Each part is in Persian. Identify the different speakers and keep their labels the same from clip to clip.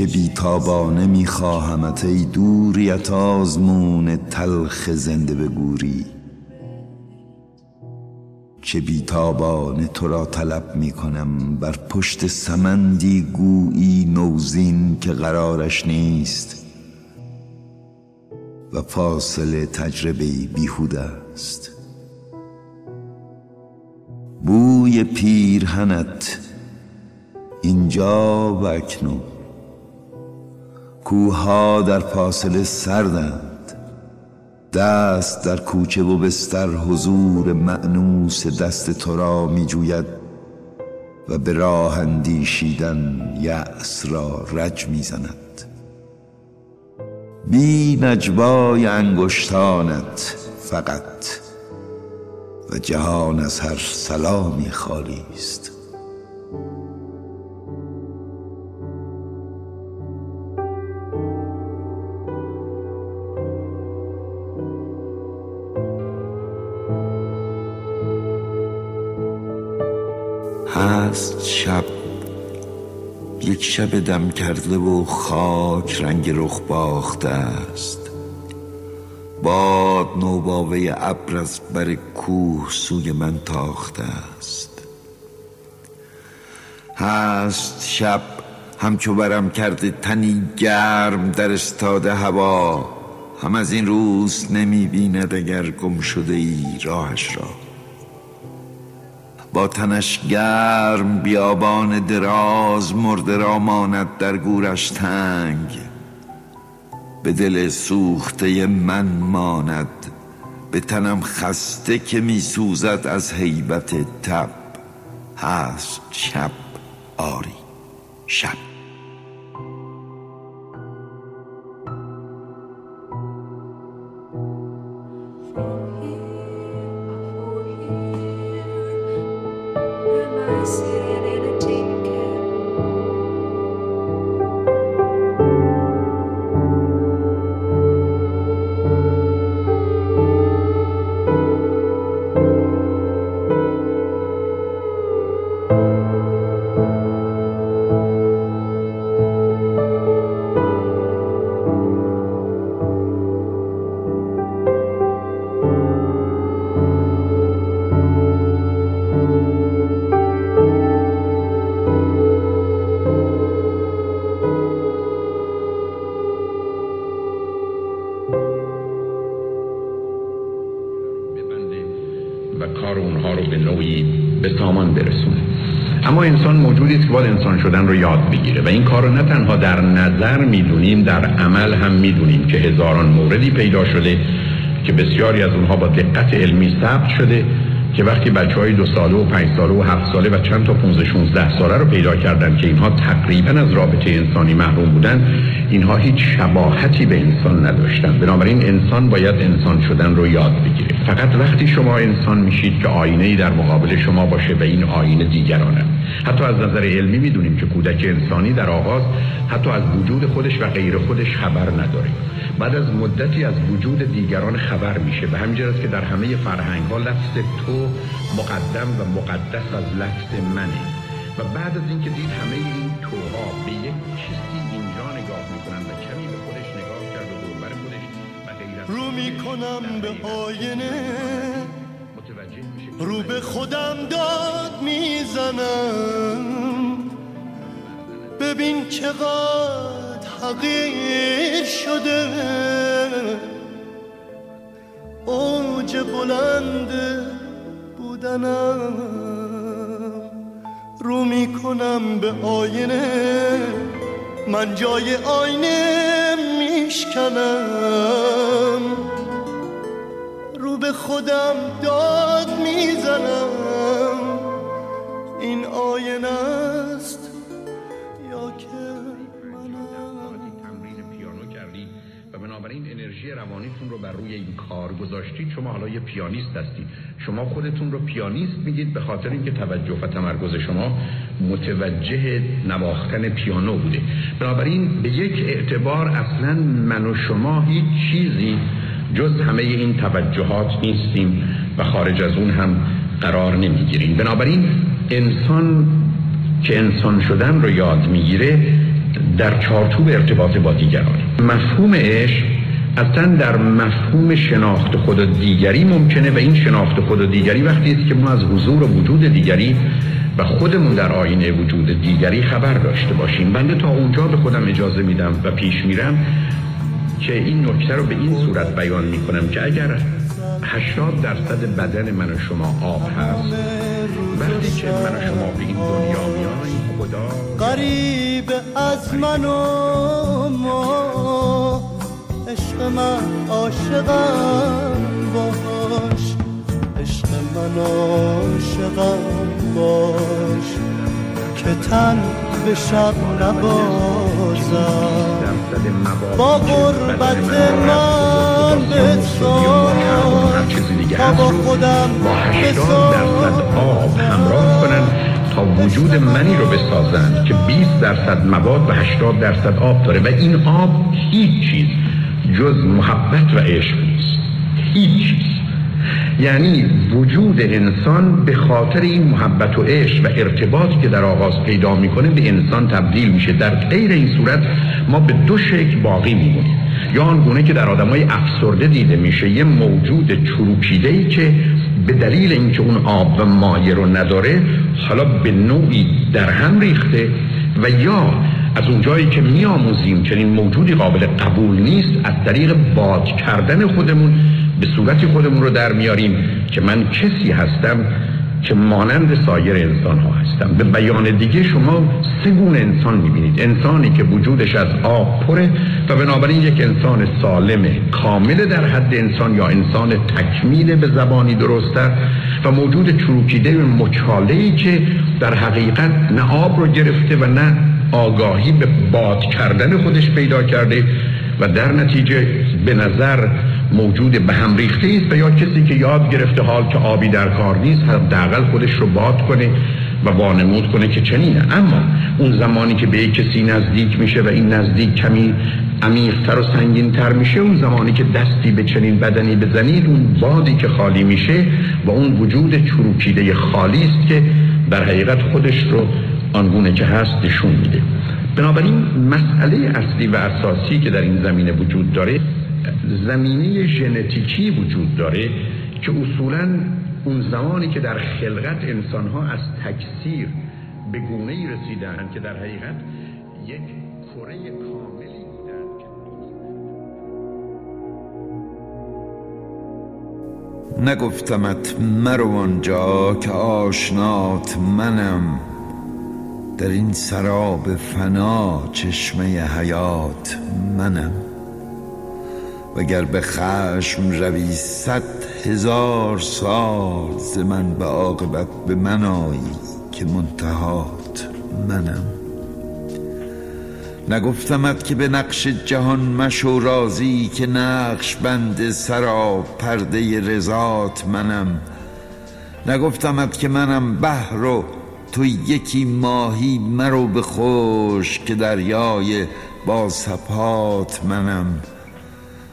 Speaker 1: چه بیتابانه میخواهمت ای دوریت آزمون تلخ زنده به گوری چه بیتابانه تو را طلب می‌کنم بر پشت سمندی گویی نوزین که قرارش نیست. و فاصله تجربه بیهوده است. بوی پیرهنت اینجا و اکنون. کوها در فاصله سردند. دست در کوچه و بستر حضور معنوس دست تو را می جوید و به راه اندیشیدن یأس را رج می زند بی نجوای انگشتانت فقط و جهان از هر سلامی خالی است. هست شب. یک شب دم کرده و خاک رنگ رخ باخته است. باد نوباوه ابر از بر کوه سوی من تاخته است. هست شب همچو برم کرده تنی گرم در استاده هوا. هم از این روز نمی بیند اگر گم شده ای راهش را. با تنش گرم بیابان دراز مرده را ماند در گورش تنگ. به دل سوخته من ماند به تنم خسته که می سوزد از حیبت تب. هست شب آری شب.
Speaker 2: اما انسان موجودی است که باید انسان شدن رو یاد بگیره و این کار رو نه تنها در نظر می‌دونیم در عمل هم می‌دونیم که هزاران موردی پیدا شده که بسیاری از اونها با دقت علمی ثبت شده که وقتی بچه های دو ساله و پنج ساله و هفت ساله و چند تا 15 16 ساله رو پیدا کردن که اینها تقریبا از رابطه انسانی محروم بودن اینها هیچ شباهتی به انسان نداشتن. بنابراین انسان باید انسان شدن رو یاد بگیره. فقط وقتی شما انسان میشید که آینه ای در مقابل شما باشه و این آینه دیگرانه. حتی از نظر علمی می‌دونیم که کودک انسانی در آغاز حتی از وجود خودش و غیر خودش خبر نداره. بعد از مدتی از وجود دیگران خبر میشه به همین که در همه فرهنگ ها لفظ تو مقدم و مقدس از لفظ منه. و بعد از اینکه دید همه این توها به یک چیزی اینجا نگاه می‌کنن و کمی به خودش نگاه کرد و دوربر خودش
Speaker 3: رو می‌کنم به آینه. رو به خودم داد می‌زنم. ببین چقدر حقیر شده. اوج بلند بودنم. رو می‌کنم به آینه. من جای آینه میشکنم. به خودم داد می‌زنم. این آینه است. یا که
Speaker 2: و بنابراین انرژی روانیتون رو بر روی این کار گذاشتید شما حالا یه پیانیست هستید شما خودتون رو پیانیست میگید به خاطر اینکه توجه و تمرکز شما متوجه نواختن پیانو بوده. بنابراین به یک اعتبار اصلا من و شما هیچ چیزی جز همه این توجهات نیستیم و خارج از اون هم قرار نمی‌گیریم. بنابراین انسان که انسان شدن رو یاد می‌گیره در چارچوب ارتباط با دیگران. مفهوم عشق اصلا در مفهوم شناخت خود دیگری ممکنه و این شناخت خود دیگری وقتی است که ما از حضور و وجود دیگری و خودمون در آینه وجود دیگری خبر داشته باشیم. بنده تا اونجا به خودم اجازه میدم و پیش میرم. که این نکته رو به این صورت بیان می‌کنم که اگر 80 درصد بدن من و شما آب هست وقتی که من و شما به این دنیا میایم خدا
Speaker 3: قریب از من و ما عشق من عاشقم باش. عشق من عاشقم باش. که تن به شب نبازم با قربت من به تا با خودم
Speaker 2: با 80 درصد آب همراه کنن تا وجود منی رو بسازن که 20 درصد مواد و 80 درصد آب داره. و این آب هیچ چیز جز محبت و عشق نیست. هیچ چیز. یعنی وجود انسان به خاطر این محبت و عشق و ارتباطی که در آغاز پیدا می‌کنه به انسان تبدیل میشه. در غیر این صورت ما به دو شکل باقی میمونیم. یا آنگونه که در آدمای افسرده دیده میشه یه موجود چروکیده ای که به دلیل اینکه اون آب و مایه رو نداره حالا به نوعی در هم ریخته و یا از اونجایی که میآموزیم چنین موجودی قابل قبول نیست از طریق باد کردن خودمون به صورتی خودمون رو در میاریم که من کسی هستم که مانند سایر انسان ها هستم. به بیان دیگه شما سه گونه انسان می‌بینید. انسانی که وجودش از آب پره و بنابراین یک انسان سالم کامل در حد انسان یا انسان تکمیل به زبانی درستتر و موجود چروکیده مچاله که در حقیقت نه آب رو گرفته و نه آگاهی به باد کردن خودش پیدا کرده و در نتیجه به نظر موجود به هم ریخته است و یا کسی که یاد گرفته حال که آبی در کار نیست حداقل خودش رو باد کنه و وانمود کنه که چنینه. اما اون زمانی که به یک کسی نزدیک میشه و این نزدیک کمی عمیقتر و سنگینتر میشه اون زمانی که دستی به چنین بدنی بزنید اون بادی که خالی میشه و اون وجود چروکیده خالی است که در حقیقت خودش رو آنگونه که هست نشون میده. بنابراین مسئله اصلی و اساسی که در این زمینه وجود داره زمینه ژنتیکی وجود داره که اصولا اون زمانی که در خلقت انسان ها از تکثیر به گونه ای رسیدن که در حقیقت یک کره کاملی
Speaker 1: نگفتمت مرو آنجا که آشنات منم. در این سراب فنا چشمه حیات منم. وگر به خشم روی صد هزار سال ز من به عاقبت به من آیی که منتهات منم. نگفتمت که به نقش جهان مشو رازی که نقش بند سرا پرده رضات منم. نگفتمت که منم بحر و تو یکی ماهی مرو به خوش که دریای با سپات منم.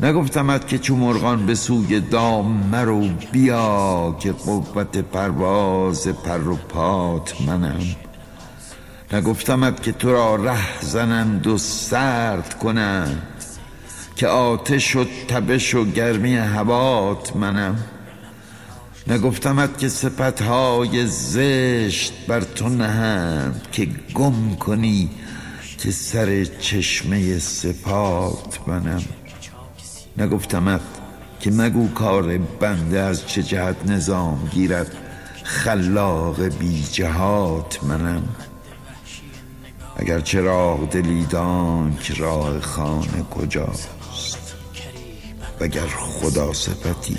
Speaker 1: نگفتمت که چو مرغان به سوی دام مرو بیا که قوت پرواز پر و پات منم. نگفتمت که تو را ره زنند و سرد کنند که آتش و تبش و گرمی هوات منم. نگفتمت که های زشت بر تو نهند که گم کنی که سر چشمه سپات منم نگفتمت که مگو کار بنده از چه جهت نظام گیرد خلاق بی جهات منم. اگر چراغ دلیدان که راه خانه کجاست وگر خدا سپتی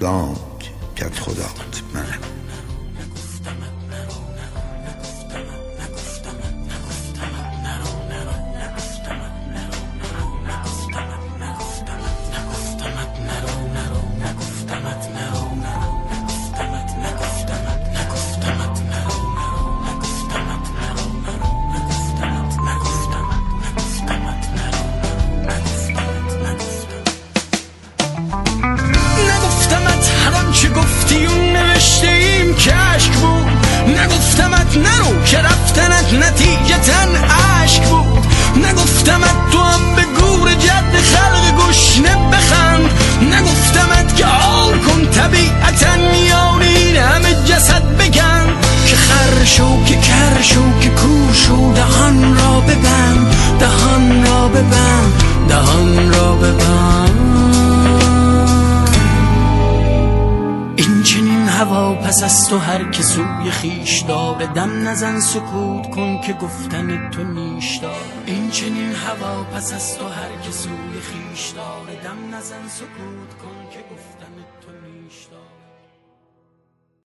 Speaker 1: دام کرد خدات منم
Speaker 4: گفتی اون نوشته هوا پس از تو هر که سوی خیش داره دم نزن سکوت کن که گفتن تو نیش دار این چنین هوا پس از تو هر که سوی خیش داره دم نزن سکوت کن که گفتن